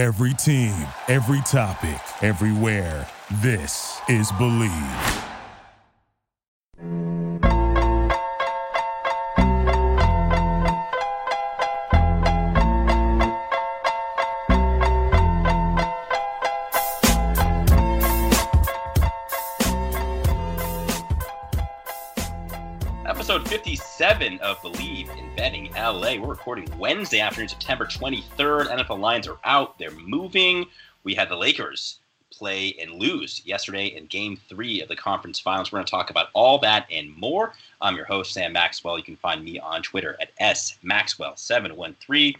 Every team, every topic, everywhere. This is Bleav. Episode 57 of Bleav in LA. We're recording Wednesday afternoon, September 23rd. NFL lines are out, they're moving. We had the Lakers play and lose yesterday in game three of the conference finals. We're going to talk about all that and more. I'm your host, Sam Maxwell. You can find me on Twitter at smaxwell713.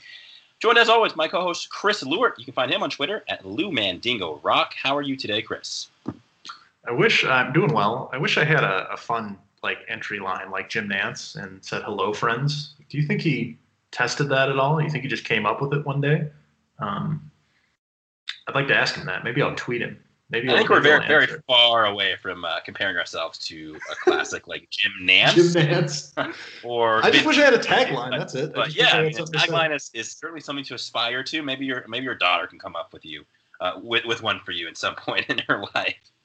Joined as always, my co host, Chris Lewart. You can find him on Twitter at LouMandingo Rock. How are you today, Chris? I wish I'm doing well. I wish I had a, a fun like entry line like Jim Nantz and said hello friends. Do you think he tested that at all? You think he just came up with it one day? Um, I'd like to ask him that. Maybe I'll tweet him. Maybe I think we're very, very answer. far away from uh, comparing ourselves to a classic like Jim Nantz Jim Nantz. or I just wish I had a tagline. That's it. But yeah, I I mean, a something to say. tagline is, is certainly something to aspire to. Maybe your maybe your daughter can come up with you uh, with with one for you at some point in her life.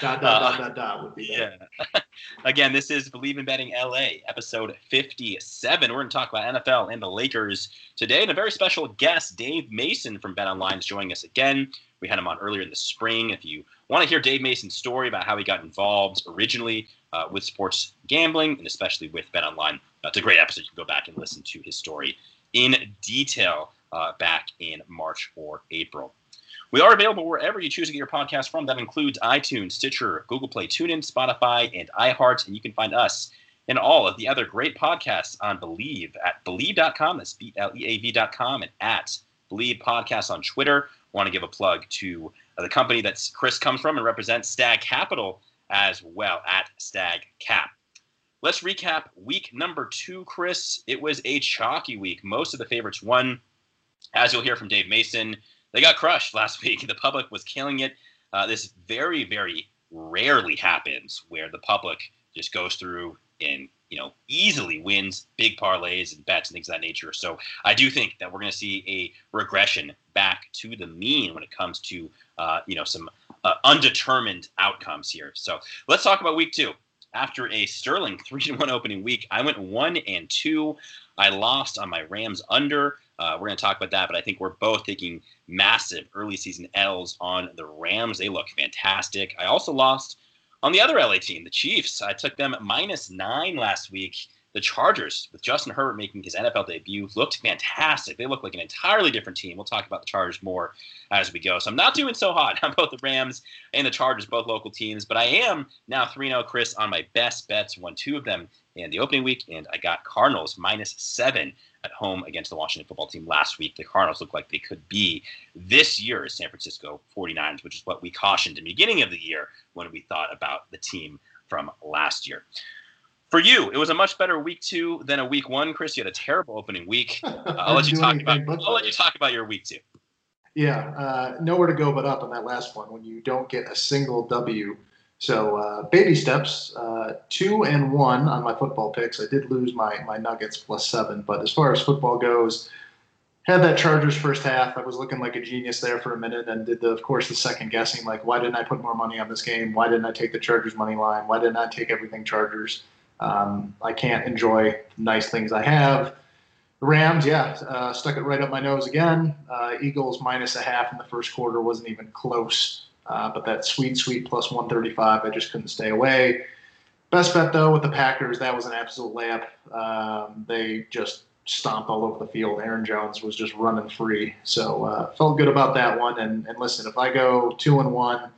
Dot dot dot dot dot would be that. Yeah. Again, this is Bleav in Betting LA, episode 57. We're going to talk about NFL and the Lakers today. And a very special guest, Dave Mason from Bet Online, is joining us again. We had him on earlier in the spring. If you want to hear Dave Mason's story about how he got involved originally uh, with sports gambling and especially with Bet Online, uh, it's a great episode. You can go back and listen to his story in detail uh, back in March or April. We are available wherever you choose to get your podcast from. That includes iTunes, Stitcher, Google Play, TuneIn, Spotify, and iHeart. And you can find us and all of the other great podcasts on Bleav at Bleav.com. That's B-L-E-A-V.com and at Bleav Podcast on Twitter. want to give a plug to uh, the company that Chris comes from and represents Stag Capital as well at Stag Cap. Let's recap week number two, Chris. It was a chalky week. Most of the favorites won. As you'll hear from Dave Mason, they got crushed last week. The public was killing it. Uh, this very, very rarely happens where the public just goes through and you know easily wins big parlays and bets and things of that nature. So I do think that we're going to see a regression back to the mean when it comes to uh, you know some uh, undetermined outcomes here. So let's talk about week two. After a sterling three to one opening week, I went one and two. I lost on my Rams under. Uh, we're going to talk about that, but I think we're both taking massive early season L's on the Rams. They look fantastic. I also lost on the other LA team, the Chiefs. I took them at minus nine last week. The Chargers, with Justin Herbert making his NFL debut, looked fantastic. They look like an entirely different team. We'll talk about the Chargers more as we go. So I'm not doing so hot on both the Rams and the Chargers, both local teams, but I am now 3 0 Chris on my best bets. Won two of them in the opening week, and I got Cardinals minus seven at home against the Washington football team last week. The Cardinals look like they could be this year's San Francisco 49ers, which is what we cautioned in the beginning of the year when we thought about the team from last year. For you, it was a much better week two than a week one. Chris, you had a terrible opening week. Uh, I'll let you talk about. I'll let you talk about your week two. Yeah, uh, nowhere to go but up on that last one when you don't get a single W. So uh, baby steps, uh, two and one on my football picks. I did lose my my Nuggets plus seven, but as far as football goes, had that Chargers first half. I was looking like a genius there for a minute, and did the, of course the second guessing, like why didn't I put more money on this game? Why didn't I take the Chargers money line? Why didn't I take everything Chargers? Um, I can't enjoy nice things I have. The Rams, yeah, uh, stuck it right up my nose again. Uh, Eagles minus a half in the first quarter wasn't even close. Uh, but that sweet, sweet plus 135, I just couldn't stay away. Best bet, though, with the Packers, that was an absolute layup. Um, they just stomped all over the field. Aaron Jones was just running free. So uh, felt good about that one. And, and listen, if I go two and one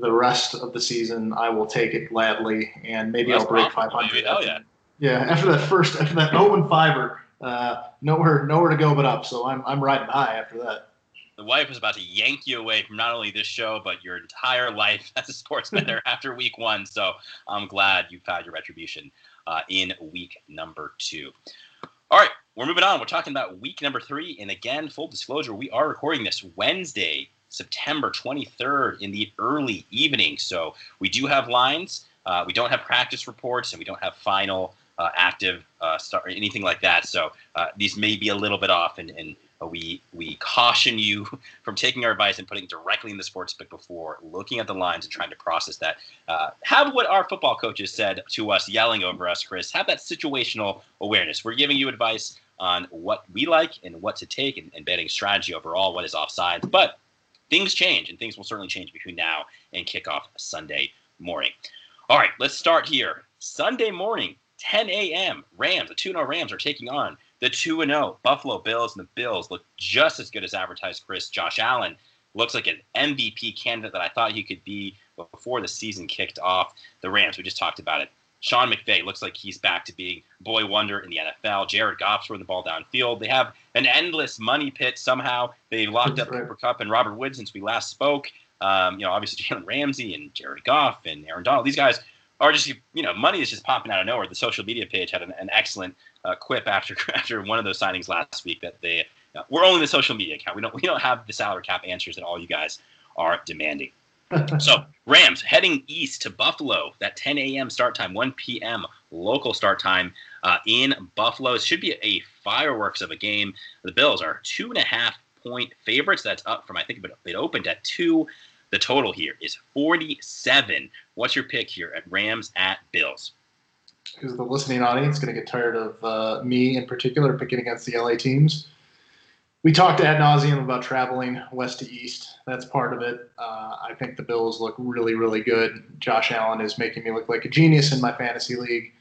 the rest of the season, I will take it gladly. And maybe That's I'll break 500. baby. Hell yeah. Yeah, after that first, after that 0 and 5er, uh, nowhere, nowhere to go but up. So I'm, I'm riding high after that. The wife was about to yank you away from not only this show, but your entire life as a sports bettor after week one. So I'm glad you found your retribution uh, in week number two. All right, we're moving on. We're talking about week number three. And again, full disclosure, we are recording this Wednesday, September 23rd in the early evening. So we do have lines. Uh, we don't have practice reports and we don't have final uh, active uh, start or anything like that. So uh, these may be a little bit off and, and we we caution you from taking our advice and putting directly in the sports book before looking at the lines and trying to process that. Uh, have what our football coaches said to us, yelling over us, Chris. Have that situational awareness. We're giving you advice on what we like and what to take and, and betting strategy overall, what is offside. But things change, and things will certainly change between now and kickoff Sunday morning. All right, let's start here. Sunday morning, 10 a.m. Rams, the 2 0 Rams are taking on the 2 0 Buffalo Bills, and the Bills look just as good as advertised. Chris Josh Allen looks like an MVP candidate that I thought he could be before the season kicked off. The Rams, we just talked about it. Sean McVay looks like he's back to being boy wonder in the NFL. Jared Goff's throwing the ball downfield. They have an endless money pit somehow. They locked up Cooper Kupp and Robert Wood since we last spoke. Um, you know, obviously Jalen Ramsey and Jared Goff and Aaron Donald. These guys are just you know money is just popping out of nowhere. The social media page had an, an excellent uh, quip after after one of those signings last week that they uh, we're only the social media account. We don't we don't have the salary cap answers that all you guys are demanding. So Rams heading east to Buffalo. That 10 a.m. start time, 1 p.m. local start time uh, in Buffalo. It should be a fireworks of a game. The Bills are two and a half point favorites. That's up from I think it opened at two. The total here is 47. What's your pick here at Rams at Bills? Is the listening audience going to get tired of uh, me in particular picking against the LA teams? We talked ad nauseum about traveling west to east. That's part of it. Uh, I think the Bills look really, really good. Josh Allen is making me look like a genius in my fantasy league.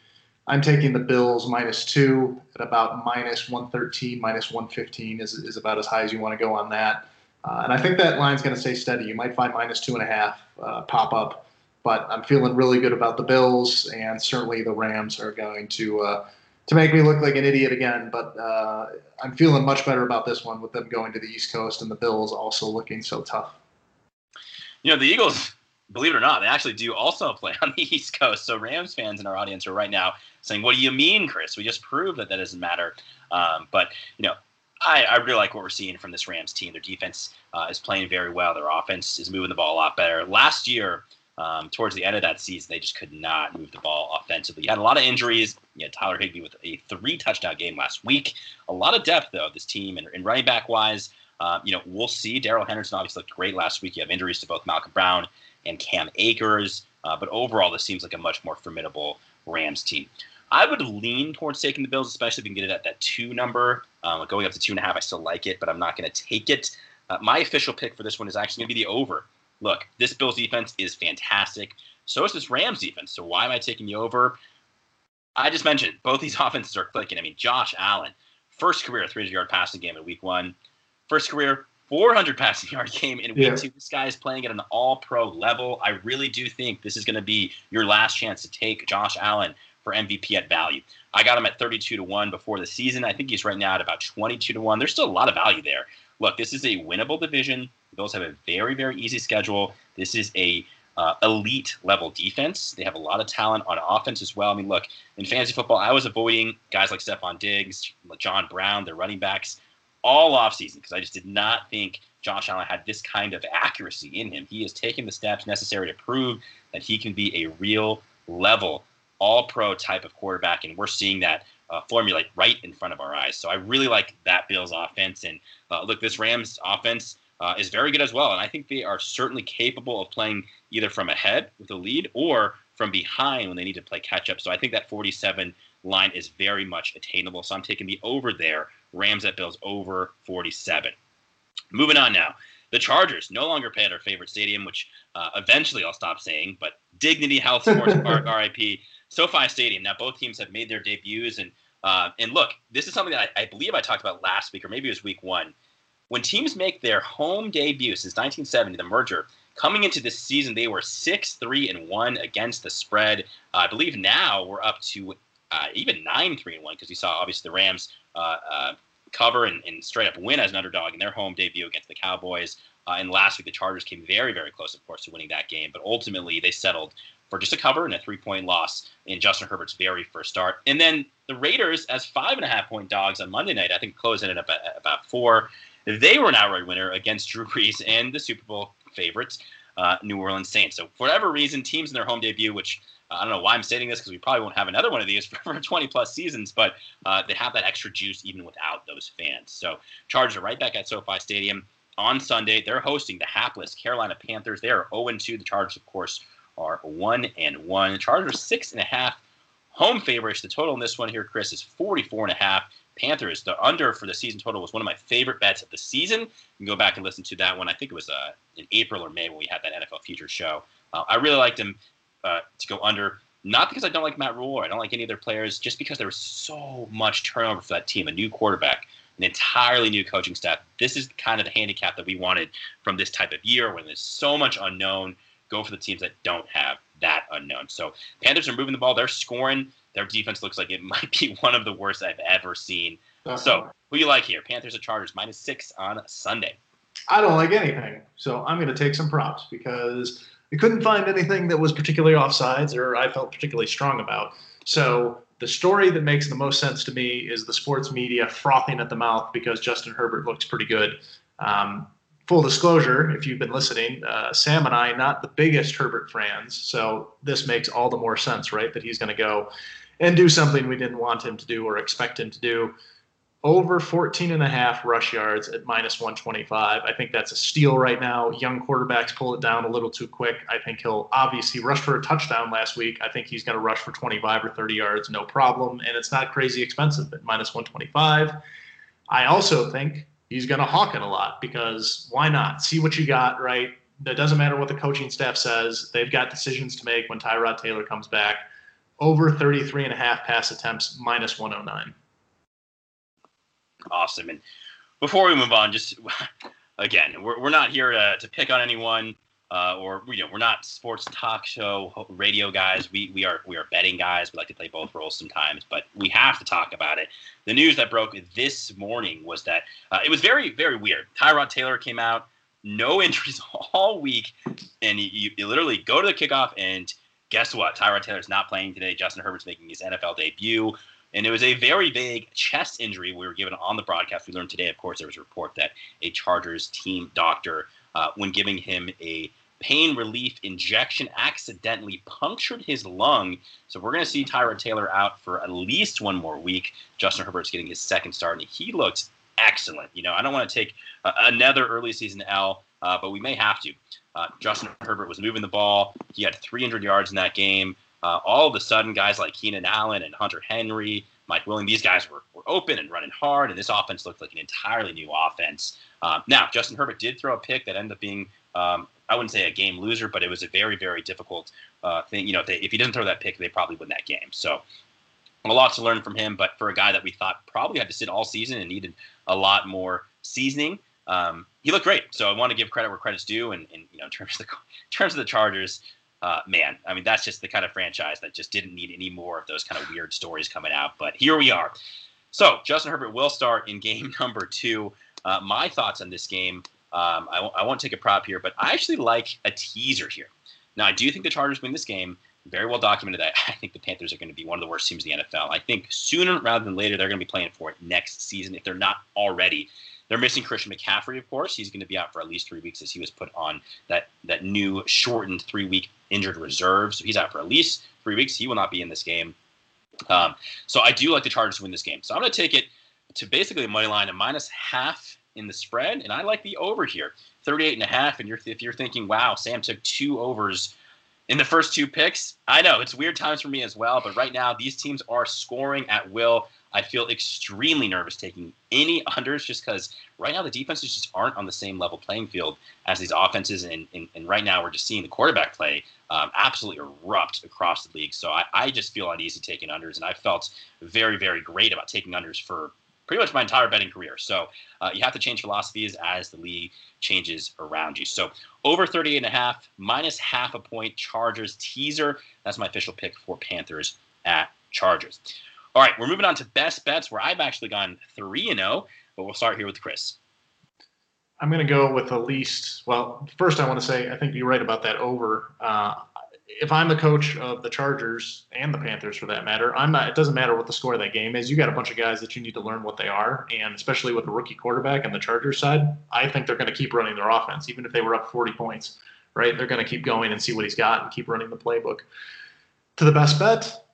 I'm taking the Bills minus two at about minus 113, minus 115 is, is about as high as you want to go on that. Uh, and I think that line's going to stay steady. You might find minus two and a half uh, pop up, but I'm feeling really good about the Bills, and certainly the Rams are going to uh, to make me look like an idiot again. But uh, I'm feeling much better about this one with them going to the East Coast and the Bills also looking so tough. You know, the Eagles, believe it or not, they actually do also play on the East Coast. So Rams fans in our audience are right now saying, "What do you mean, Chris? We just proved that that doesn't matter." Um, but you know, I, I, really like what we're seeing from this Rams team. Their defense uh, is playing very well. Their offense is moving the ball a lot better. Last year, um, towards the end of that season, they just could not move the ball offensively. You had a lot of injuries. You had Tyler Higbee with a three touchdown game last week. A lot of depth, though, this team. And, and running back wise, uh, you know, we'll see. Darrell Henderson obviously looked great last week. You have injuries to both Malcolm Brown and Cam Akers. Uh, but overall, this seems like a much more formidable Rams team. I would lean towards taking the Bills, especially if you can get it at that two number. Um, going up to two and a half, I still like it, but I'm not going to take it. Uh, my official pick for this one is actually going to be the over. Look, this Bills defense is fantastic. So is this Rams defense. So why am I taking you over? I just mentioned both these offenses are clicking. I mean, Josh Allen, first career 300 yard passing game in week one, first career 400 passing yard game in week yeah. two. This guy is playing at an all pro level. I really do think this is going to be your last chance to take Josh Allen for MVP at value. I got him at 32 to 1 before the season. I think he's right now at about 22 to 1. There's still a lot of value there. Look, this is a winnable division. The Bills have a very, very easy schedule. This is a uh, elite level defense. They have a lot of talent on offense as well. I mean, look, in fantasy football, I was avoiding guys like Stefon Diggs, John Brown, their running backs, all offseason because I just did not think Josh Allen had this kind of accuracy in him. He has taken the steps necessary to prove that he can be a real level all pro type of quarterback, and we're seeing that uh, formulate right in front of our eyes. So I really like that Bills offense. And uh, look, this Rams offense uh, is very good as well. And I think they are certainly capable of playing either from ahead with a lead or from behind when they need to play catch up. So I think that 47 line is very much attainable. So I'm taking the over there. Rams at Bills over 47. Moving on now. The Chargers no longer play at our favorite stadium, which uh, eventually I'll stop saying, but Dignity Health Sports Park, RIP. SoFi Stadium. Now both teams have made their debuts, and uh, and look, this is something that I, I, believe I talked about last week, or maybe it was week one. When teams make their home debut since 1970, the merger, coming into this season, they were six, three, and one against the spread. Uh, I believe now we're up to uh, even nine, three, and one because you saw obviously the Rams uh, uh, cover and, and, straight up win as an underdog in their home debut against the Cowboys. Uh, and last week, the Chargers came very, very close, of course, to winning that game. But ultimately, they settled for just a cover and a three point loss in Justin Herbert's very first start. And then the Raiders, as five and a half point dogs on Monday night, I think it up at about four. They were an outright winner against Drew Brees and the Super Bowl favorites, uh, New Orleans Saints. So, for whatever reason, teams in their home debut, which I don't know why I'm stating this because we probably won't have another one of these for 20 plus seasons, but uh, they have that extra juice even without those fans. So Chargers are right back at SoFi Stadium on Sunday. They're hosting the hapless Carolina Panthers. They are 0 2. The Chargers, of course, are 1 and 1. The Chargers six and a half home favorites. The total in this one here, Chris, is 44 and a half. Panthers, the under for the season total was one of my favorite bets of the season. You can go back and listen to that one. I think it was uh, in April or May when we had that NFL Future show. Uh, I really liked him uh, to go under. Not because I don't like Matt Rhule or I don't like any of their players, just because there was so much turnover for that team. A new quarterback, an entirely new coaching staff. This is kind of the handicap that we wanted from this type of year when there's so much unknown. Go for the teams that don't have that unknown. So Panthers are moving the ball. They're scoring. Their defense looks like it might be one of the worst I've ever seen. Uh-huh. So who you like here? Panthers or Chargers minus six on Sunday. I don't like anything. So I'm going to take some props because I couldn't find anything that was particularly offsides or I felt particularly strong about. So the story that makes the most sense to me is the sports media frothing at the mouth because Justin Herbert looks pretty good. Um, full disclosure, if you've been listening, uh, Sam and I, not the biggest Herbert fans, so this makes all the more sense, right? That he's going to go and do something we didn't want him to do or expect him to do. Over 14 and a half rush yards at minus 125. I think that's a steal right now. Young quarterbacks pull it down a little too quick. I think he'll obviously rush for a touchdown last week. I think he's going to rush for 25 or 30 yards, no problem. And it's not crazy expensive at minus 125. I also think he's going to hawk it a lot because why not? See what you got, right? It doesn't matter what the coaching staff says. They've got decisions to make when Tyrod Taylor comes back. Over 33 and a half pass attempts, minus 109. Awesome. And before we move on, just again, we're, we're not here to, to pick on anyone uh, or you know we're not sports talk show radio guys. We we are we are betting guys. We like to play both roles sometimes, but we have to talk about it. The news that broke this morning was that uh, it was very very weird. Tyrod Taylor came out, no injuries all week, and you, you literally go to the kickoff and guess what? Tyrod Taylor's not playing today. Justin Herbert's making his NFL debut. And it was a very vague chest injury we were given on the broadcast. We learned today, of course, there was a report that a Chargers team doctor uh, when giving him a pain relief injection accidentally punctured his lung. So we're going to see Tyrod Taylor out for at least one more week. Justin Herbert's getting his second start, and he looks excellent. You know, I don't want to take uh, another early season L, uh, but we may have to. Uh, Justin Herbert was moving the ball. He had 300 yards in that game. Uh, all of a sudden, guys like Keenan Allen and Hunter Henry, Mike Willing, these guys were, were open and running hard, and this offense looked like an entirely new offense. Um, now, Justin Herbert did throw a pick that ended up being, um, I wouldn't say a game loser, but it was a very, very difficult uh, thing. You know, if, they, if he doesn't throw that pick, they probably win that game. So, a lot to learn from him, but for a guy that we thought probably had to sit all season and needed a lot more seasoning, um, he looked great. So I want to give credit where credit's due. And, and you know, in terms of the in terms of the Chargers, uh, man, I mean, that's just the kind of franchise that just didn't need any more of those kind of weird stories coming out. But here we are. So Justin Herbert will start in game number two. Uh, my thoughts on this game, um, I, w- I won't take a prop here, but I actually like a teaser here. Now, I do think the Chargers win this game. Very well documented that I think the Panthers are going to be one of the worst teams in the NFL. I think sooner rather than later, they're going to be playing for it next season if they're not already. They're missing Christian McCaffrey, of course. He's going to be out for at least three weeks as he was put on that that new shortened three week injured reserve. So he's out for at least three weeks. He will not be in this game. Um, so I do like the Chargers to win this game. So I'm going to take it to basically a money line, a minus half in the spread, and I like the over here, 38 and a half. And you're, if you're thinking, wow, Sam took two overs in the first two picks, I know it's weird times for me as well. But right now, these teams are scoring at will. I feel extremely nervous taking any unders just because right now the defenses just aren't on the same level playing field as these offenses. And, and, and right now we're just seeing the quarterback play um, absolutely erupt across the league. So I, I just feel uneasy taking unders. And I felt very, very great about taking unders for pretty much my entire betting career. So uh, you have to change philosophies as the league changes around you. So over 38 and a half, minus half a point, Chargers teaser. That's my official pick for Panthers at Chargers. All right, we're moving on to best bets where I've actually gone 3 and 0, but we'll start here with Chris. I'm going to go with the least. Well, first, I want to say I think you're right about that over. Uh, if I'm the coach of the Chargers and the Panthers for that matter, I'm not. It doesn't matter what the score of that game is. You got a bunch of guys that you need to learn what they are, and especially with the rookie quarterback and the Chargers side, I think they're going to keep running their offense, even if they were up 40 points. Right? They're going to keep going and see what he's got and keep running the playbook. To the best bet,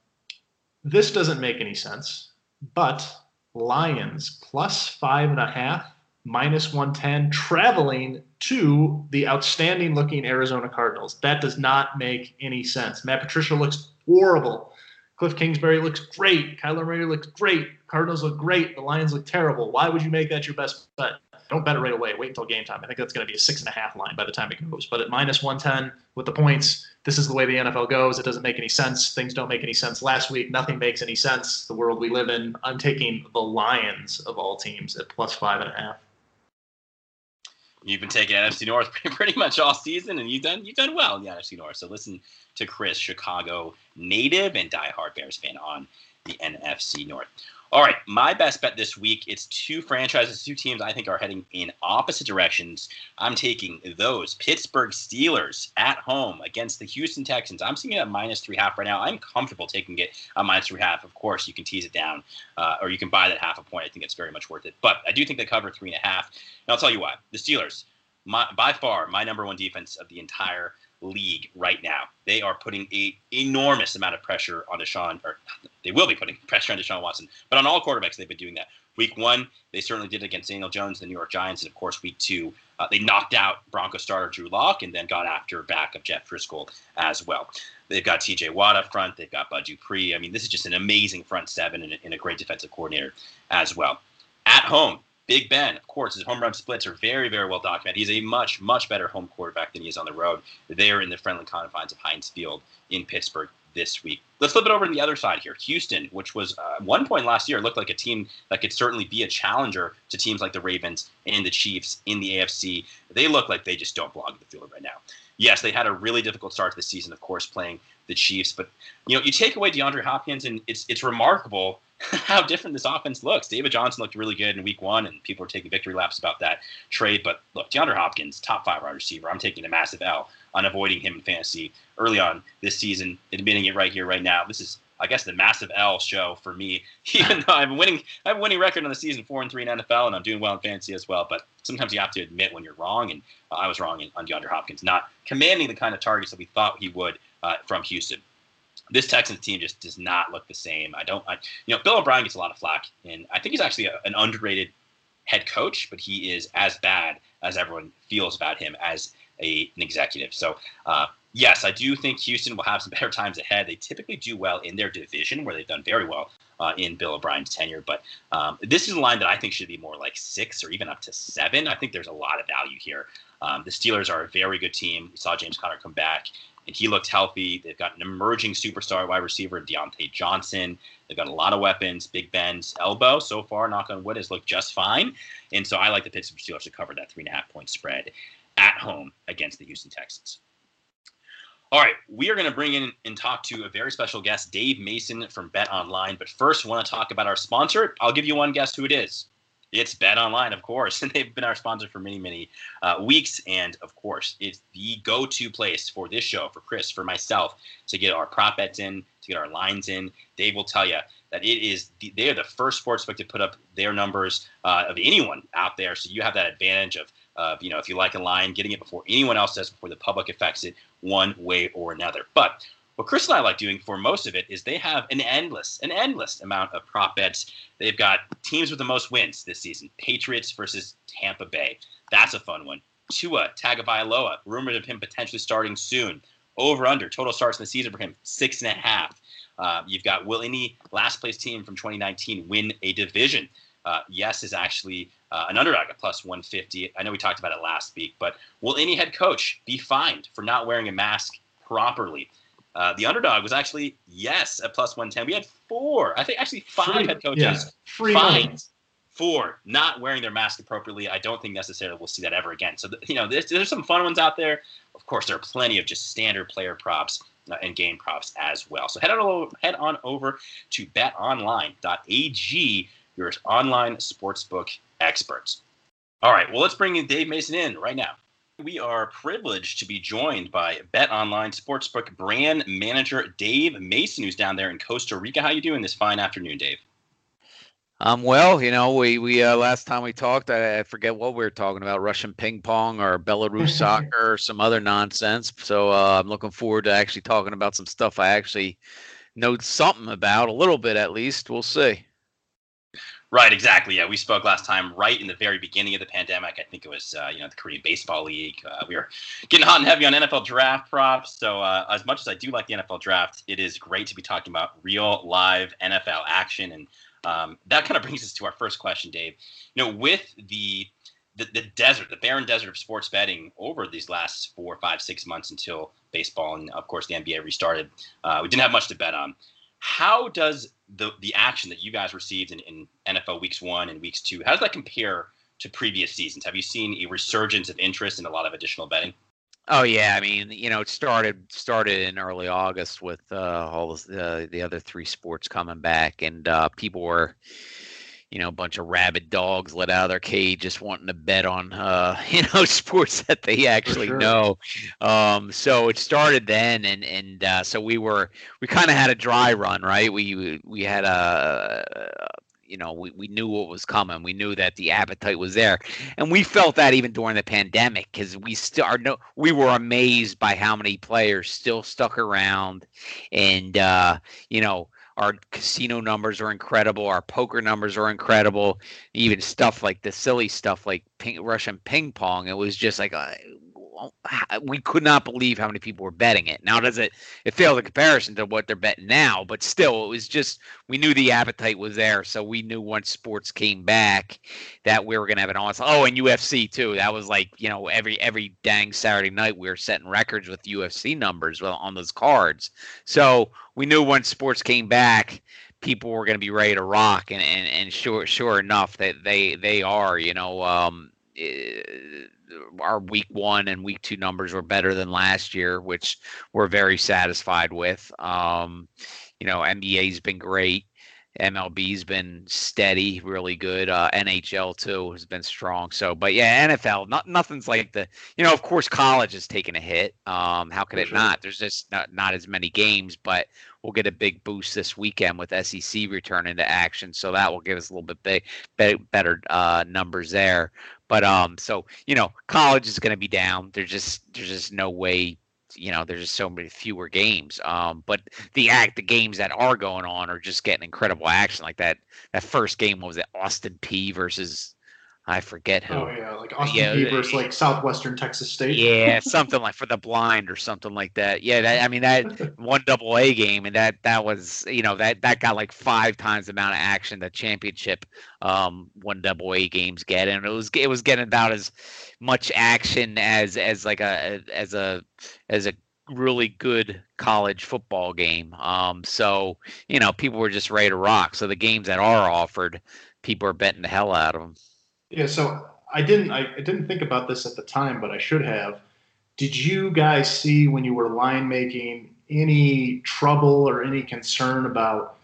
this doesn't make any sense, but Lions plus five and a half, minus 110, traveling to the outstanding looking Arizona Cardinals. That does not make any sense. Matt Patricia looks horrible. Cliff Kingsbury looks great. Kyler Murray looks great. Cardinals look great. The Lions look terrible. Why would you make that your best bet? Don't bet it right away. Wait until game time. I think that's going to be a six and a half line by the time it goes. But at minus 110 with the points, this is the way the NFL goes. It doesn't make any sense. Things don't make any sense last week. Nothing makes any sense. The world we live in. I'm taking the Lions of all teams at plus five and a half. You've been taking NFC North pretty much all season, and you've done you've done well in the NFC North. So listen to Chris, Chicago native and diehard Bears fan on the NFC North. All right, my best bet this week. It's two franchises, two teams I think are heading in opposite directions. I'm taking those Pittsburgh Steelers at home against the Houston Texans. I'm seeing it at minus three half right now. I'm comfortable taking it at minus three half. Of course, you can tease it down, uh, or you can buy that half a point. I think it's very much worth it. But I do think they cover three and a half. And I'll tell you why. The Steelers, my, by far, my number one defense of the entire league right now. They are putting a enormous amount of pressure on Deshaun, or they will be putting pressure on Deshaun Watson. But on all quarterbacks, they've been doing that. Week one, they certainly did against Daniel Jones, the New York Giants, and of course, week two, uh, they knocked out Bronco starter Drew Lock and then got after back of Jeff Driskel as well. They've got T.J. Watt up front. They've got Bud Dupree. I mean, this is just an amazing front seven and a great defensive coordinator as well. At home, Big Ben, of course, his home run splits are very, very well documented. He's a much, much better home quarterback than he is on the road. They're in the friendly confines of Heinz Field in Pittsburgh this week. Let's flip it over to the other side here. Houston, which was uh, one point last year, looked like a team that could certainly be a challenger to teams like the Ravens and the Chiefs in the AFC. They look like they just don't belong in the field right now. Yes, they had a really difficult start to the season, of course, playing the Chiefs. But you know, you take away DeAndre Hopkins, and it's it's remarkable how different this offense looks. David Johnson looked really good in week one, and people are taking victory laps about that trade. But look, DeAndre Hopkins, top five wide receiver. I'm taking a massive L on avoiding him in fantasy early on this season, admitting it right here, right now. This is, I guess, the massive L show for me. Even though I'm winning, I have a winning record on the season, four and three in NFL, and I'm doing well in fantasy as well. But sometimes you have to admit when you're wrong, and uh, I was wrong on DeAndre Hopkins, not commanding the kind of targets that we thought he would uh, from Houston this Texans team just does not look the same. I don't, I, you know, Bill O'Brien gets a lot of flack, and I think he's actually a, an underrated head coach, but he is as bad as everyone feels about him as a, an executive. So, uh, yes, I do think Houston will have some better times ahead. They typically do well in their division, where they've done very well uh, in Bill O'Brien's tenure. But um, this is a line that I think should be more like six or even up to seven. I think there's a lot of value here. Um, the Steelers are a very good team. We saw James Conner come back and he looked healthy. They've got an emerging superstar wide receiver, Diontae Johnson. They've got a lot of weapons. Big Ben's elbow, so far, knock on wood, has looked just fine. And so I like the Pittsburgh Steelers to cover that three and a half point spread at home against the Houston Texans. All right, we are going to bring in and talk to a very special guest, Dave Mason from Bet Online. But first, want to talk about our sponsor. I'll give you one guess who it is. It's Bet Online, of course, and they've been our sponsor for many, many uh, weeks. And of course, it's the go-to place for this show, for Chris, for myself, to get our prop bets in, to get our lines in. Dave will tell you that it is the, they are the first sportsbook to put up their numbers uh, of anyone out there. So you have that advantage of, of you know if you like a line, getting it before anyone else does, before the public affects it one way or another. But what Chris and I like doing for most of it is they have an endless, an endless amount of prop bets. They've got teams with the most wins this season: Patriots versus Tampa Bay. That's a fun one. Tua Tagovailoa, rumored of him potentially starting soon. Over under total starts in the season for him six and a half. Uh, you've got will any last place team from 2019 win a division? Uh, yes is actually uh, an underdog at plus 150. I know we talked about it last week, but will any head coach be fined for not wearing a mask properly? Uh, the underdog was actually yes at plus 110. We had four, I think actually five Free, head coaches yeah. Free fined for not wearing their mask appropriately. I don't think necessarily we'll see that ever again. So, you know, there's, there's some fun ones out there. Of course, there are plenty of just standard player props uh, and game props as well. So head on, head on over to betonline.ag, your online sportsbook experts. All right, well, let's bring in Dave Mason in right now. We are privileged to be joined by Bet Online Sportsbook brand manager Dave Mason, who's down there in Costa Rica. How you doing this fine afternoon, Dave? Um, well, you know, we we uh, last time we talked, I, I, forget what we were talking about, Russian ping pong or Belarus soccer or some other nonsense. So uh, I'm looking forward to actually talking about some stuff I actually know something about, a little bit at least. We'll see. Right, exactly. Yeah, we spoke last time right in the very beginning of the pandemic. I think it was, uh, you know, the Korean Baseball League. Uh, we were getting hot and heavy on NFL draft props. So, uh, as much as I do like the NFL draft, it is great to be talking about real live NFL action. And um, that kind of brings us to our first question, Dave. You know, with the, the the desert, the barren desert of sports betting over these last four, five, six months until baseball and, of course, the NBA restarted, uh, we didn't have much to bet on. How does the the action that you guys received in, in NFL weeks one and weeks two, how does that compare to previous seasons? Have you seen a resurgence of interest in a lot of additional betting? Oh yeah, I mean, you know, it started started in early August with uh, all the uh, the other three sports coming back, and uh, people were, you know, a bunch of rabid dogs let out of their cage, just wanting to bet on, uh, you know, sports that they actually sure. know. Um, so it started then, and and uh, so we were we kind of had a dry run, right? We we had a you know we, we knew what was coming we knew that the appetite was there and we felt that even during the pandemic because we still are no we were amazed by how many players still stuck around and uh you know our casino numbers are incredible our poker numbers are incredible even stuff like the silly stuff like ping, russian ping pong it was just like uh, we could not believe how many people were betting it. Now, does it it failed in comparison to what they're betting now? But still, it was just we knew the appetite was there, so we knew once sports came back that we were going to have an awesome. Oh, and UFC too. That was like you know every every dang Saturday night we were setting records with UFC numbers on those cards. So we knew once sports came back, people were going to be ready to rock, and and and sure sure enough that they they are. You know. Um, it, our week one and week two numbers were better than last year, which we're very satisfied with. Um, you know, NBA's been great. MLB's been steady, really good. Uh, NHL too has been strong. So, but yeah, NFL, not nothing's like the. You know, of course, college has taken a hit. Um, how could For it sure. not? There's just not not as many games, but we'll get a big boost this weekend with SEC returning to action. So that will give us a little bit big, better uh, numbers there. But um, so you know, college is going to be down. There's just there's just no way. You know, there's just so many fewer games. Um, but the act, the games that are going on are just getting incredible action. Like that, that first game was it Austin Peay versus I forget who. Oh yeah, like Austin yeah, Peay versus like Southwestern Texas State. Yeah, something like for the blind or something like that. Yeah, that, I mean that one double A game and that that was you know that that got like five times the amount of action the championship um, one double A games get, and it was it was getting about as much action as as like a as a as a really good college football game. Um, so you know people were just ready to rock. So the games that are offered, people are betting the hell out of them. Yeah, so I didn't I, I didn't think about this at the time, but I should have. Did you guys see when you were line making any trouble or any concern about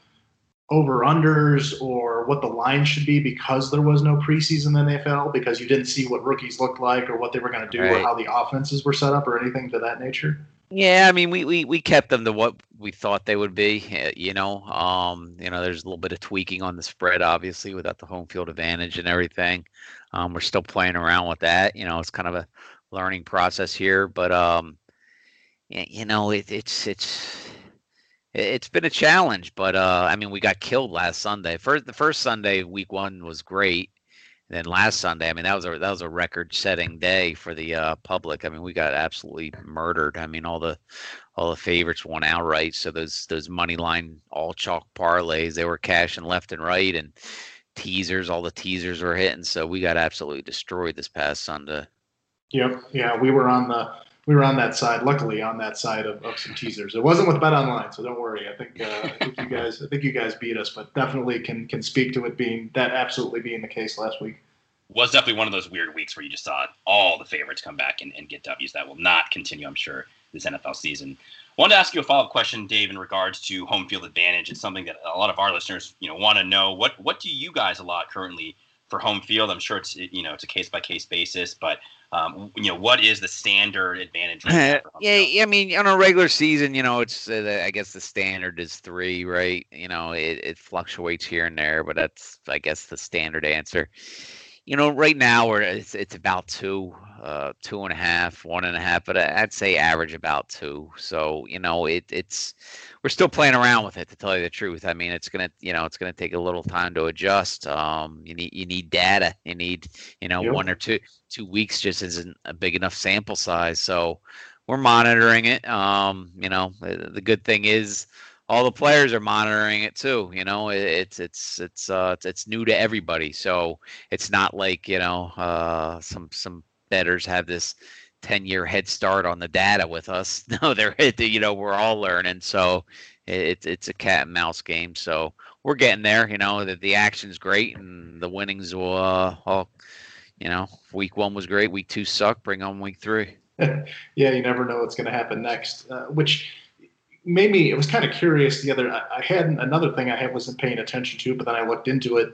over unders or what the line should be because there was no preseason in the NFL because you didn't see what rookies looked like or what they were going to do right. or how the offenses were set up or anything to that nature? Yeah, I mean, we, we, we kept them to what we thought they would be. Eh, you know, um, you know, there's a little bit of tweaking on the spread, obviously, without the home field advantage and everything. Um, we're still playing around with that. You know, it's kind of a learning process here, but um, you know, it, it's it's it's been a challenge. But uh, I mean, we got killed last Sunday. First, the first Sunday, week one was great. And then last Sunday, I mean, that was a that was a record-setting day for the uh, public. I mean, we got absolutely murdered. I mean, all the all the favorites won outright. So those those money line all chalk parlays, they were cashing left and right, and teasers, all the teasers were hitting. So we got absolutely destroyed this past Sunday. Yep. Yeah, we were on the we were on that side. Luckily, on that side of, of some teasers. It wasn't with Bet Online, so don't worry. I think uh, I think you guys I think you guys beat us, but definitely can can speak to it being that absolutely being the case last week. Was definitely one of those weird weeks where you just saw all the favorites come back and, and get W's. That will not continue, I'm sure, this NFL season. I wanted to ask you a follow up question, Dave, in regards to home field advantage. It's something that a lot of our listeners, you know, want to know. What what do you guys a lot currently for home field. I'm sure it's you know it's a case by case basis, but um, you know what is the standard advantage? yeah, yeah, I mean on a regular season, you know, it's uh, I guess the standard is three, right? You know, it, it fluctuates here and there, but that's I guess the standard answer. You know, right now we're it's it's about two, uh, two and a half, one and a half, but I'd say average about two. So you know, it it's we're still playing around with it to tell you the truth. I mean, it's gonna you know it's gonna take a little time to adjust. Um, you need you need data. You need you know yep. one or two two weeks just isn't a big enough sample size. So we're monitoring it. Um, you know, the, the good thing is all the players are monitoring it too. You know, it's it's it's uh it's, it's new to everybody, so it's not like you know uh, some some betters have this 10 year head start on the data with us. No, they're you know we're all learning, so it's it's a cat and mouse game. So we're getting there. You know that the action's great and the winnings will uh, all. You know, week one was great. Week two sucked. Bring on week three. yeah, you never know what's going to happen next. Uh, which made me. It was kind of curious. The other, I had another thing I wasn't paying attention to, but then I looked into it.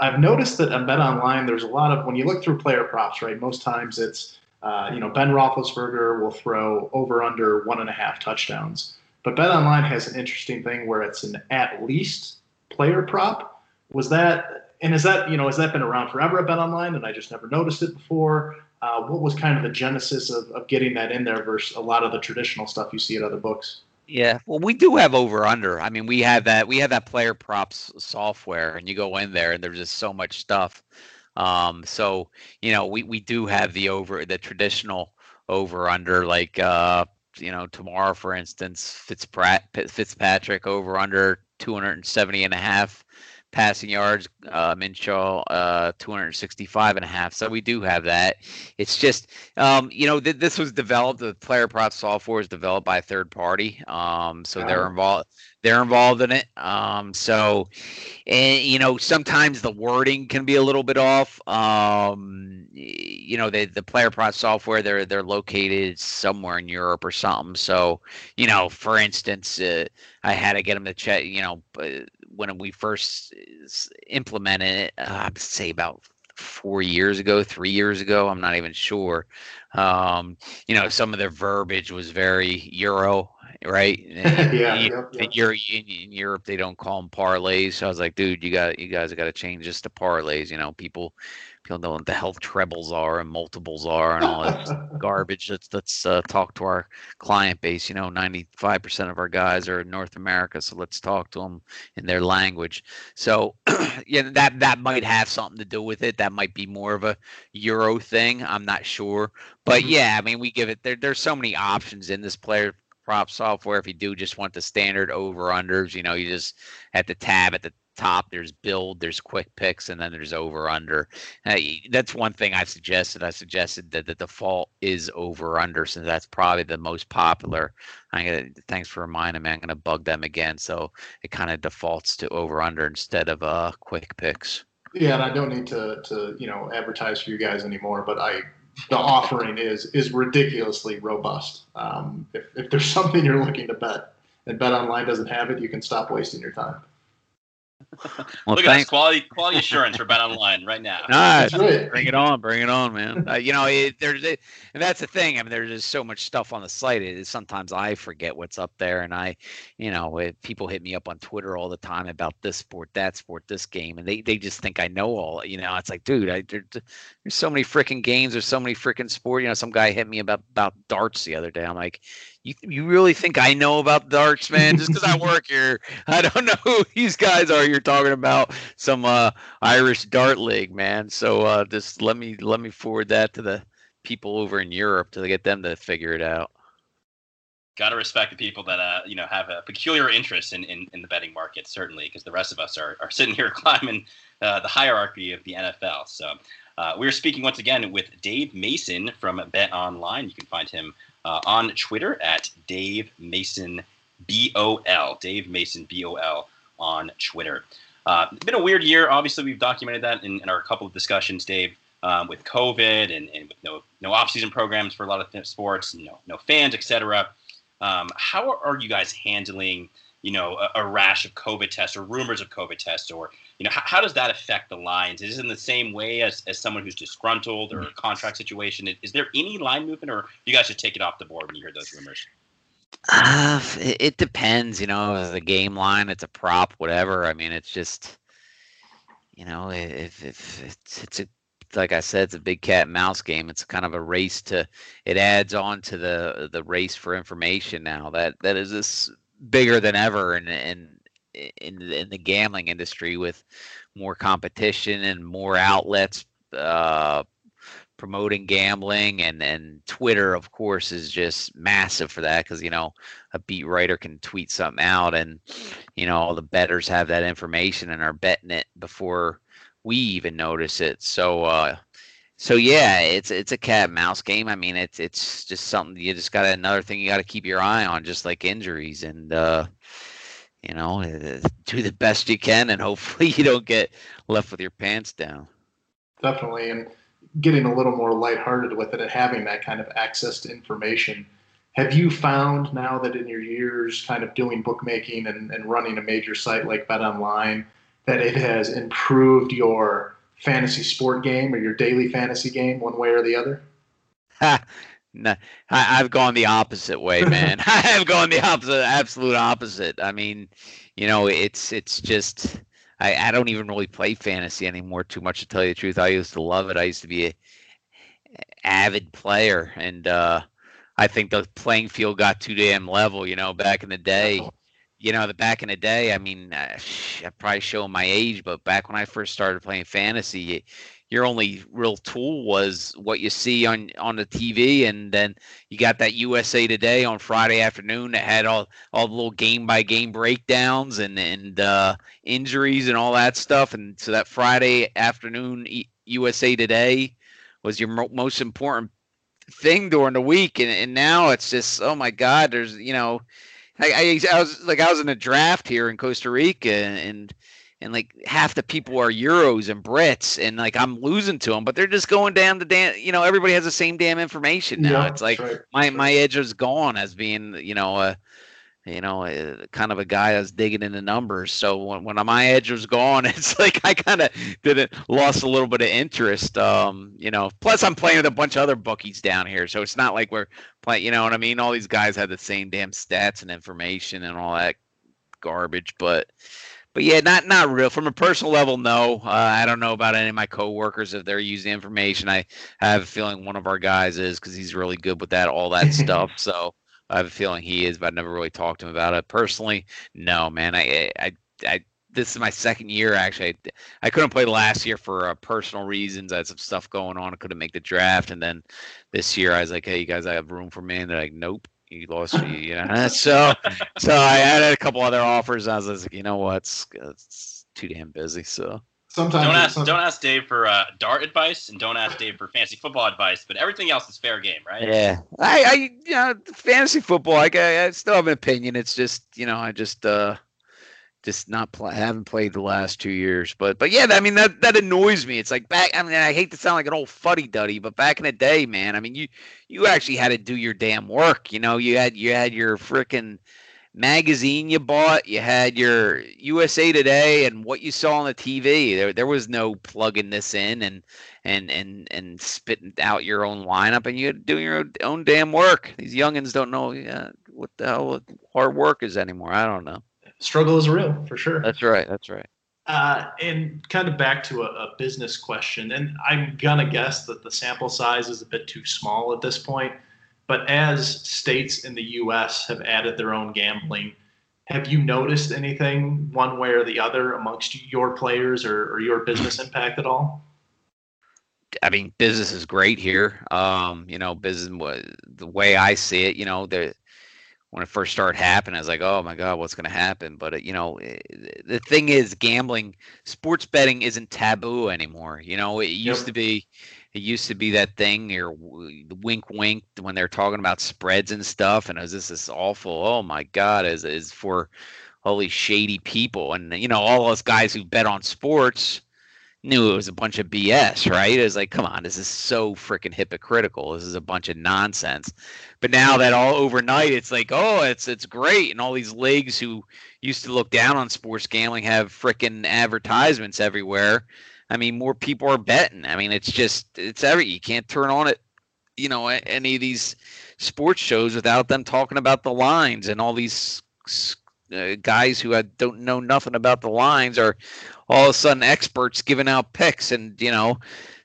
I've noticed that on Bet Online, there's a lot of when you look through player props, right? Most times it's uh, you know, Ben Roethlisberger will throw over under one and a half touchdowns. But Bet Online has an interesting thing where it's an at least player prop. Was that and is that you know has that been around forever at Bet Online and I just never noticed it before? Uh, what was kind of the genesis of, of getting that in there versus a lot of the traditional stuff you see at other books? Yeah, well, we do have over under. I mean, we have that we have that player props software, and you go in there, and there's just so much stuff. Um, so you know, we we do have the over the traditional over under like uh, you know tomorrow for instance Fitzpatrick over under 270 and a half passing yards. Uh, Minshew, uh, 265 and a half. So we do have that. It's just, um, you know, th- this was developed. The player prop software is developed by a third party. Um, so oh. they're involved. They're involved in it. Um, so, and you know, sometimes the wording can be a little bit off. Um, you know, the the player prop software they're they're located somewhere in Europe or something. So, you know, for instance, uh, I had to get them to check. You know, when we first implemented it, uh, I'd say about four years ago, three years ago. I'm not even sure. Um, you know, some of their verbiage was very Euro, right? yeah, in, yep, yep. Europe, in, in, Europe, they don't call them parlays. So I was like, dude, you got, you guys got to change this to parlays. You know, people people know what the health trebles are and multiples are and all that garbage. Let's let's uh, talk to our client base. You know, ninety five percent of our guys are in North America, so let's talk to them in their language. So, yeah, that that might have something to do with it. That might be more of a Euro thing. I'm not sure, but mm-hmm. yeah, I mean, we give it there. There's so many options in this player prop software. If you do just want the standard over unders, you know, you just at the tab at the top there's build there's quick picks and then there's over under uh, that's one thing i've suggested. I suggested that the default is over under since that's probably the most popular. I'm gonna thanks for reminding me i'm gonna bug them again so it kind of defaults to over under instead of uh quick picks. Yeah and i don't need to to you know advertise for you guys anymore but i the offering is is ridiculously robust. Um, if, if there's something you're looking to bet and bet online doesn't have it you can stop wasting your time well, Look at this quality quality assurance for Bet Online right now. Nice. bring it on, bring it on, man. Uh, you know, it, there's it, and that's the thing. I mean, there's just so much stuff on the site. It is sometimes I forget what's up there, and I, you know, it, people hit me up on Twitter all the time about this sport, that sport, this game, and they they just think I know all. You know, it's like, dude, I, there, there's so many freaking games, there's so many freaking sport. You know, some guy hit me about about darts the other day. I'm like, you you really think I know about darts, man? Just because I work here, I don't know who these guys are. You're talking about some uh, Irish dart league, man. So uh, just let me let me forward that to the people over in Europe to get them to figure it out. Got to respect the people that uh, you know have a peculiar interest in, in, in the betting market, certainly, because the rest of us are, are sitting here climbing uh, the hierarchy of the NFL. So uh, we're speaking once again with Dave Mason from Bet Online. You can find him uh, on Twitter at Dave Mason BOL. Dave Mason BOL on Twitter. Uh, it's been a weird year. Obviously, we've documented that in, in our couple of discussions, Dave, um, with COVID and, and with no no off-season programs for a lot of sports, no no fans, etc. Um, how are you guys handling you know, a, a, rash of COVID tests or rumors of COVID tests, or you know, how, how, does that affect the lines? Is it in the same way as, as someone who's disgruntled or a contract situation? Is, there any line movement, or you guys should take it off the board when you hear those rumors? Uh, it, it depends. You know, it's a game line, it's a prop, whatever. I mean, it's just, you know, if, if it's it's a like I said, it's a big cat and mouse game. It's kind of a race to. It adds on to the the race for information now. That that is this bigger than ever in in in, in the gambling industry with more competition and more outlets uh, promoting gambling. And and Twitter of course is just massive for that because you know a beat writer can tweet something out and you know all the betters have that information and are betting it before we even notice it. So uh so yeah it's it's a cat mouse game. I mean it's it's just something you just got another thing you got to keep your eye on just like injuries. And uh you know uh, do the best you can and hopefully you don't get left with your pants down definitely and getting a little more lighthearted with it and having that kind of access to information. Have you found now that in your years kind of doing bookmaking and, and running a major site like Bet Online that it has improved your fantasy sport game or your daily fantasy game one way or the other? no, I, have gone the opposite way, man. I have gone the opposite, absolute opposite. I mean, you know, it's it's just I, I don't even really play fantasy anymore too much to tell you the truth. I used to love it. I used to be a avid player and uh, I think the playing field got too damn level, you know, back in the day. You know, the back in the day, I mean, uh, I probably show my age, but back when I first started playing fantasy, your only real tool was what you see on on the TV, and then you got that USA Today on Friday afternoon that had all all the little game by game breakdowns and and uh, injuries and all that stuff, and so that Friday afternoon USA Today was your mo- most important thing during the week, and and now it's just oh my God, there's you know. I, I, I was like I was in a draft here in Costa Rica and and like half the people are Euros and Brits, and like I'm losing to them, but they're just going down the damn. You know, everybody has the same damn information now. Yeah, it's like right, my right. my edge is gone as being you know a you know a, kind of a guy that's digging into numbers. So when when my edge was gone, it's like I kind of didn't lost a little bit of interest. Um, you know, plus I'm playing with a bunch of other bookies down here, so it's not like we're playing. You know what I mean? All these guys have the same damn stats and information and all that garbage, but but yeah, not not real. From a personal level, no. Uh, I don't know about any of my coworkers if they're using information. I, I have a feeling one of our guys is because he's really good with that, all that stuff. So I have a feeling he is, but I never really talked to him about it personally. No, man. I I I. This is my second year actually. I, I couldn't play last year for uh, personal reasons. I had some stuff going on. I couldn't make the draft, and then this year I was like, "Hey, you guys, I have room for me." And they're like, "Nope." You lost you know? So so i had a couple other offers i was like you know what? It's, it's too damn busy so. Sometimes don't ask don't ask dave for uh, dart advice and don't ask dave for fantasy football advice but everything else is fair game right? Yeah. I i you know fantasy football I, I still have an opinion. It's just you know i just uh just not play, haven't played the last two years. But but yeah, I mean that that annoys me. It's like back. I mean, I hate to sound like an old fuddy duddy, but back in the day, man. I mean, you you actually had to do your damn work. You know, you had you had your freaking magazine you bought. You had your USA Today and what you saw on the TV. There there was no plugging this in and and and and spitting out your own lineup, and you had to do your own, own damn work. These youngins don't know uh, what the hell hard work is anymore. I don't know struggle is real for sure. That's right. That's right. Uh, and kind of back to a, a, business question, and I'm gonna guess that the sample size is a bit too small at this point. But as states in the U.S. have added their own gambling, have you noticed anything one way or the other amongst your players or, or your business impact at all? I mean, business is great here. Um, you know, business was the way I see it. You know, the when it first started happening, I was like, oh my God, what's going to happen? But, uh, you know, eh, the thing is, gambling, sports betting isn't taboo anymore. You know, it used yep. to be. It used to be that thing, or wink, wink, when they're talking about spreads and stuff, and was this is awful. Oh my God, is is for all these shady people, and you know all those guys who bet on sports knew it was a bunch of BS, right? It was like, come on, this is so freaking hypocritical. This is a bunch of nonsense. But now that all overnight, it's like, oh, it's it's great, and all these leagues who used to look down on sports gambling have freaking advertisements everywhere. I mean, more people are betting. I mean, it's just it's every you can't turn on it, you know, any of these sports shows without them talking about the lines and all these uh, guys who don't know nothing about the lines are all of a sudden experts giving out picks and you know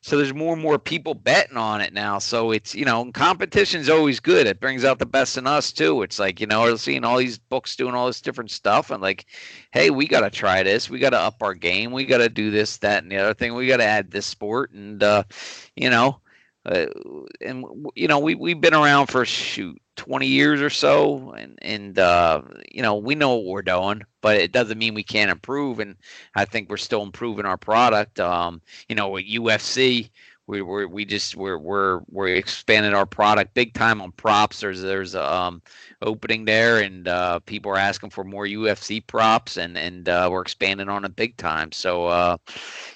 so there's more and more people betting on it now. So it's you know competition's always good. It brings out the best in us too. It's like you know we're seeing all these books doing all this different stuff and like hey we got to try this. We got to up our game. We got to do this that and the other thing. We got to add this sport and uh you know uh, and you know we we've been around for shoot 20 years or so and and uh, you know we know what we're doing but it doesn't mean we can't improve and i think we're still improving our product. Um, you know with ufc we we we just we're we're we're expanding our product big time on props. There's there's um opening there and uh, people are asking for more ufc props and and uh, we're expanding on it big time. So uh,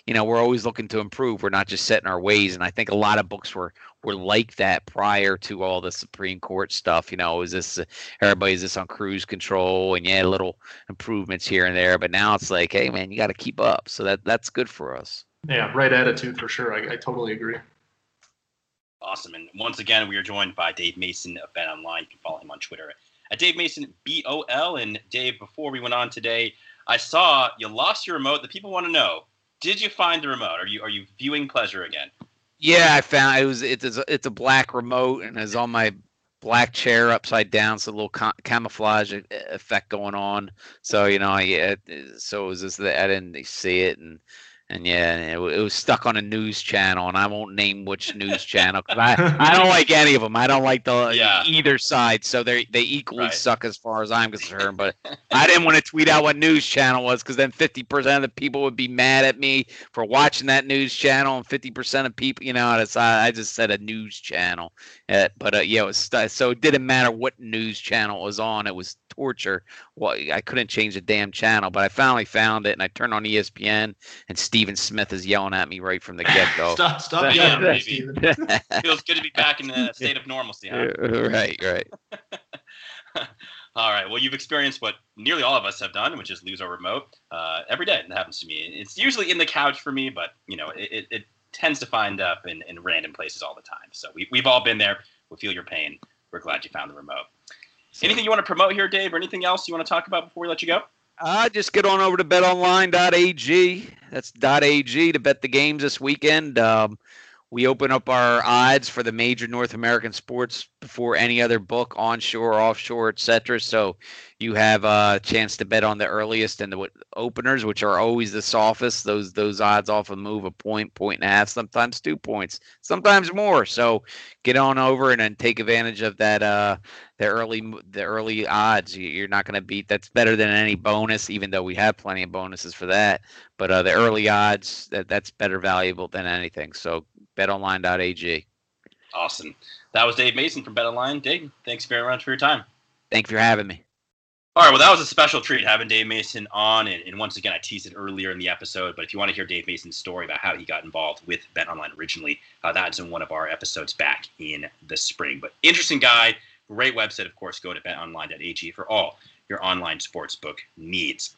you know we're always looking to improve. We're not just setting our ways and i think a lot of books were were like that prior to all the Supreme Court stuff. You know, is this everybody's this on cruise control and yeah, little improvements here and there, but now it's like, hey man, you got to keep up. So that that's good for us. Yeah, right attitude for sure. I, I totally agree. Awesome. And once again, we are joined by Dave Mason of Bet Online. You can follow him on Twitter at Dave Mason B O L. And Dave, before we went on today, I saw you lost your remote. The people want to know: Did you find the remote? Are you are you viewing pleasure again? Yeah, I found it was it's a, it's a black remote and it's on my black chair upside down, so a little camouflage effect going on. So you know, yeah, so it was just that I didn't see it and and yeah, it, it, was stuck on a news channel, and I won't name which news channel because I, I don't like any of them. I don't like the yeah. either side, so they they equally right. suck as far as I'm concerned. But I didn't want to tweet out what news channel was because then 50% of the people would be mad at me for watching that news channel, and 50% of people, you know, I just said a news channel. Uh, but uh, yeah, it was so it didn't matter what news channel it was on. It was torture. Well, I couldn't change the damn channel, but I finally found it, and I turned on ESPN, and Stephen Smith is yelling at me right from the get go. stop, stop yelling, baby. Feels good to be back in a state of normalcy. Huh? Right, right. all right. Well, you've experienced what nearly all of us have done, which is lose our remote uh, every day. That happens to me. It's usually in the couch for me, but you know, it, it, it tends to find up in, in random places all the time. So we, we've all been there. We feel your pain. We're glad you found the remote. Anything you want to promote here, Dave, or anything else you want to talk about before we let you go? Uh, just get on over to betonline.ag. That's .ag to bet the games this weekend. Um, we open up our odds for the major North American sports before any other book, onshore, offshore, etc. So you have a chance to bet on the earliest and the openers, which are always the softest. Those those odds often move a point, point and a half, sometimes two points, sometimes more. So get on over and then take advantage of that. Uh, the early the early odds. You're not going to beat. That's better than any bonus, even though we have plenty of bonuses for that. But uh, the early odds that that's better valuable than anything. So betonline.ag. Awesome. That was Dave Mason from BetOnline. Dave, thanks very much for your time. Thank you for having me. All right, well, that was a special treat having Dave Mason on. And, and, once again, I teased it earlier in the episode, but if you want to hear Dave Mason's story about how he got involved with Bet Online originally, uh, that's in one of our episodes back in the spring. But interesting guy, great website, of course. Go to betonline.ag for all your online sportsbook needs.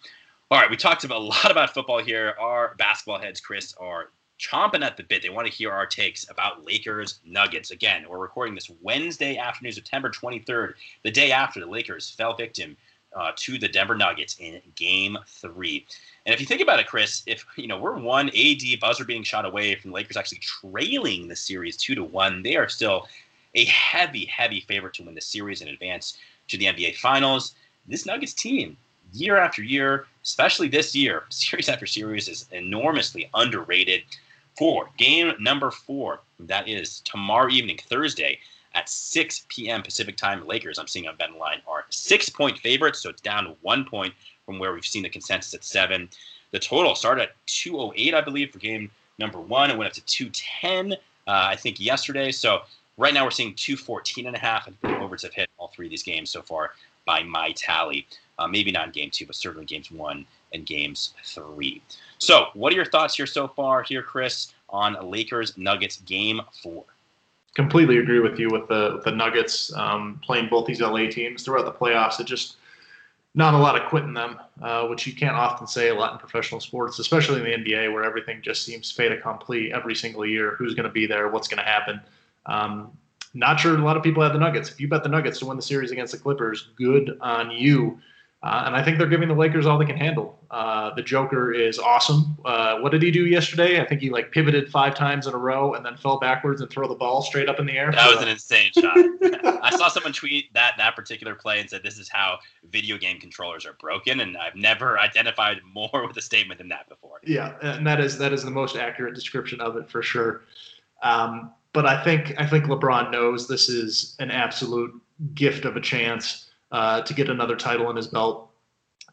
All right, we talked about a lot about football here. Our basketball heads, Chris, are chomping at the bit. They want to hear our takes about Lakers Nuggets. Again, we're recording this Wednesday afternoon, September 23rd, the day after the Lakers fell victim uh, to the Denver Nuggets in Game Three. And if you think about it, Chris, if you know we're one AD buzzer being shot away from the Lakers actually trailing the series two to one, they are still a heavy, heavy favorite to win the series and advance to the NBA Finals. This Nuggets team, year after year, especially this year, series after series, is enormously underrated for game number four. That is tomorrow evening, Thursday at 6 p.m. Pacific time. Lakers, I'm seeing on Bet Line, are six point favorites, so it's down one point from where we've seen the consensus at seven. The total started at 208, I believe, for game number one. It went up to 210, uh, I think, yesterday. So right now we're seeing 214 and a half, and the overs have hit all three of these games so far by my tally. Uh, maybe not in game two, but certainly games one and games three. So, what are your thoughts here so far, here, Chris, on Lakers Nuggets game four? Completely agree with you with the the Nuggets um, playing both these LA teams throughout the playoffs. It just not a lot of quitting them, uh, which you can't often say a lot in professional sports, especially in the NBA, where everything just seems fait accompli every single year. Who's going to be there? What's going to happen? Um, not sure a lot of people have the Nuggets. If you bet the Nuggets to win the series against the Clippers, good on you. Uh, and I think they're giving the Lakers all they can handle. Uh, the Joker is awesome. Uh, what did he do yesterday? I think he like pivoted five times in a row and then fell backwards and throw the ball straight up in the air. That was an insane shot. I saw someone tweet that that particular play and said this is how video game controllers are broken, and I've never identified more with a statement than that before. Yeah, and that is that is the most accurate description of it for sure. Um, but I think I think LeBron knows this is an absolute gift of a chance uh, to get another title in his belt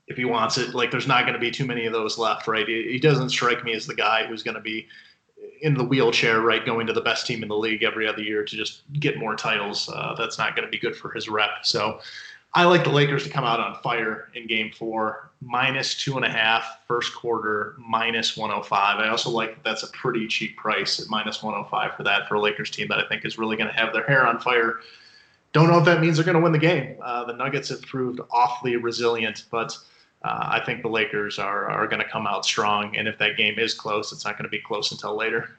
if he wants it. Like, there's not going to be too many of those left, right? He, he doesn't strike me as the guy who's going to be in the wheelchair, right, going to the best team in the league every other year to just get more titles. Uh, that's not going to be good for his rep. So I like the Lakers to come out on fire in game four, minus two and a half, first quarter, minus 105. I also like that that's a pretty cheap price at minus 105 for that for a Lakers team that I think is really going to have their hair on fire don't know if that means they're going to win the game. Uh, the Nuggets have proved awfully resilient, but uh, I think the Lakers are, are going to come out strong. And if that game is close, it's not going to be close until later.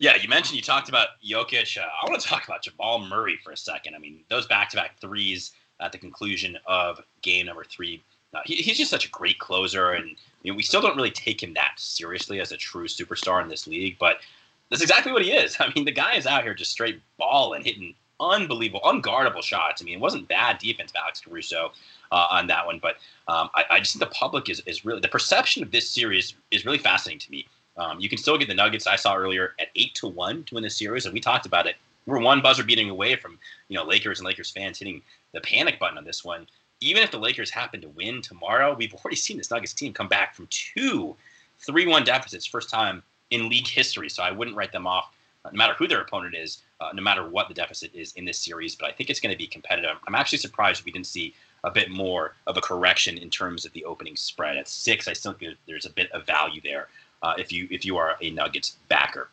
Yeah, you mentioned you talked about Jokic. Uh, I want to talk about Jamal Murray for a second. I mean, those back-to-back threes at the conclusion of game number three. Uh, he, he's just such a great closer, and we still don't really take him that seriously as a true superstar in this league. But that's exactly what he is. I mean, the guy is out here just straight balling, hitting unbelievable, unguardable shots. I mean, it wasn't bad defense by Alex Caruso uh, on that one, but um, I, I, just think the public is, is really the perception of this series is really fascinating to me. Um, you can still get the Nuggets I saw earlier at eight to one to win the series, and we talked about it. We're one buzzer beating away from you know Lakers and Lakers fans hitting the panic button on this one. Even if the Lakers happen to win tomorrow, we've already seen this Nuggets team come back from two 3-1 deficits, first time in league history. So I wouldn't write them off, uh, no matter who their opponent is, uh, no matter what the deficit is in this series. But I think it's going to be competitive. I'm actually surprised we didn't see a bit more of a correction in terms of the opening spread at six. I still think there's a bit of value there uh, if you if you are a Nuggets backer.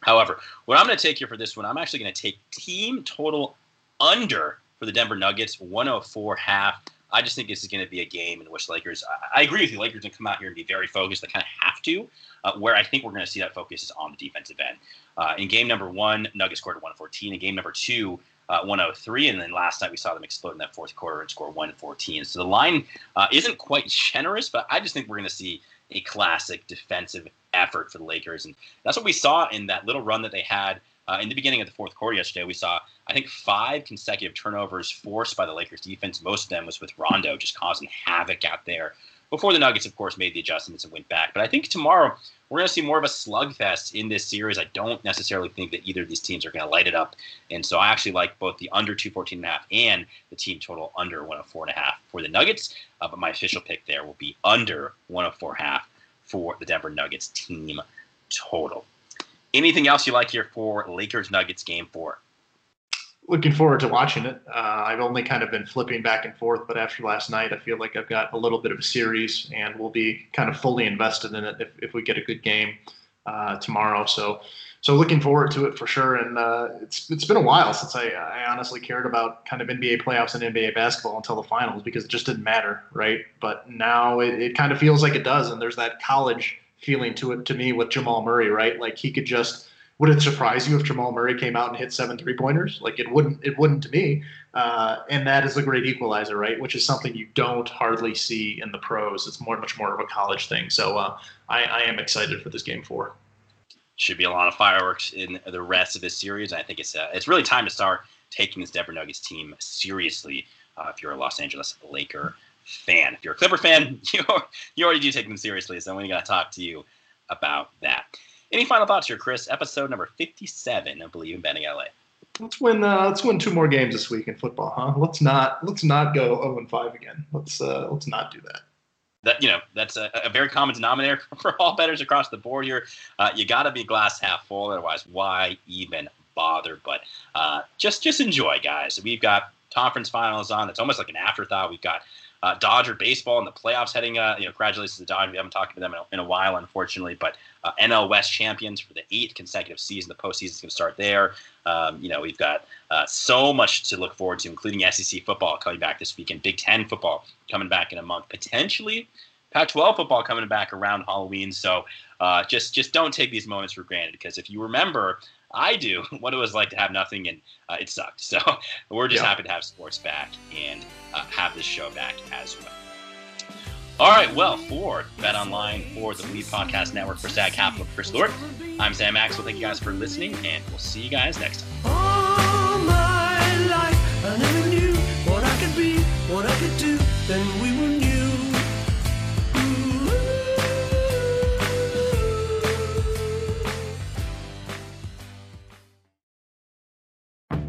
However, what I'm going to take here for this one, I'm actually going to take team total under for the Denver Nuggets, 104 half. I just think this is going to be a game in which Lakers. I, I agree with you. Lakers going to come out here and be very focused. They kind of have to. Uh, where I think we're going to see that focus is on the defensive end. Uh, in game number one, Nuggets scored 114. In game number two, uh, 103, and then last night we saw them explode in that fourth quarter and score 114. So the line uh, isn't quite generous, but I just think we're going to see a classic defensive effort for the Lakers, and that's what we saw in that little run that they had uh, in the beginning of the fourth quarter yesterday, we saw, I think, five consecutive turnovers forced by the Lakers defense. Most of them was with Rondo just causing havoc out there before the Nuggets, of course, made the adjustments and went back. But I think tomorrow we're going to see more of a slugfest in this series. I don't necessarily think that either of these teams are going to light it up. And so I actually like both the under 214.5 and the team total under 104.5 for the Nuggets. Uh, but my official pick there will be under 104.5 for the Denver Nuggets team total. Anything else you like here for Lakers Nuggets game four? Looking forward to watching it. Uh, I've only kind of been flipping back and forth, but after last night, I feel like I've got a little bit of a series and we'll be kind of fully invested in it if, if we get a good game uh, tomorrow. So, so looking forward to it for sure. And uh, it's it's been a while since I, I honestly cared about kind of NBA playoffs and NBA basketball until the finals because it just didn't matter, right? But now it, it kind of feels like it does, and there's that college feeling to it to me with Jamal Murray, right? Like he could just would it surprise you if Jamal Murray came out and hit seven three pointers? Like it wouldn't it wouldn't to me. Uh, and that is a great equalizer, right? Which is something you don't hardly see in the pros. It's more much more of a college thing. So uh, I, I am excited for this game four. Should be a lot of fireworks in the rest of this series. I think it's uh, it's really time to start taking this Denver Nuggets team seriously. Uh, if you're a Los Angeles Laker fan. If you're a Clipper fan, you you already do take them seriously. So we got to talk to you about that. Any final thoughts here, Chris? Episode number 57 of Bleav in Betting LA. Let's win. Uh, let's win two more games this week in football, huh? Let's not. Let's not go 0 and 5 again. Let's uh, let's not do that. That you know, that's a, a very common denominator for all bettors across the board here. Uh, you got to be glass half full, otherwise, why even bother? But uh, just just enjoy, guys. We've got conference finals on. It's almost like an afterthought. We've got Uh, Dodger baseball in the playoffs heading. Uh, you know, congratulations to the Dodgers. We haven't talked to them in a, in a while, unfortunately. But uh, NL West champions for the eighth consecutive season. The postseason is going to start there. Um, you know, we've got uh, so much to look forward to, including SEC football coming back this weekend, Big Ten football coming back in a month, potentially Pac-12 football coming back around Halloween. So uh, just just don't take these moments for granted because if you remember, I do what it was like to have nothing, and uh, it sucked. So we're just yeah. happy to have sports back and uh, have this show back as well. All right, well, for Bet Online, for the Bleav Podcast Network, for Sad Capital, for Chris Lord, I'm Sam Maxwell. Thank you guys for listening, and we'll see you guys next time.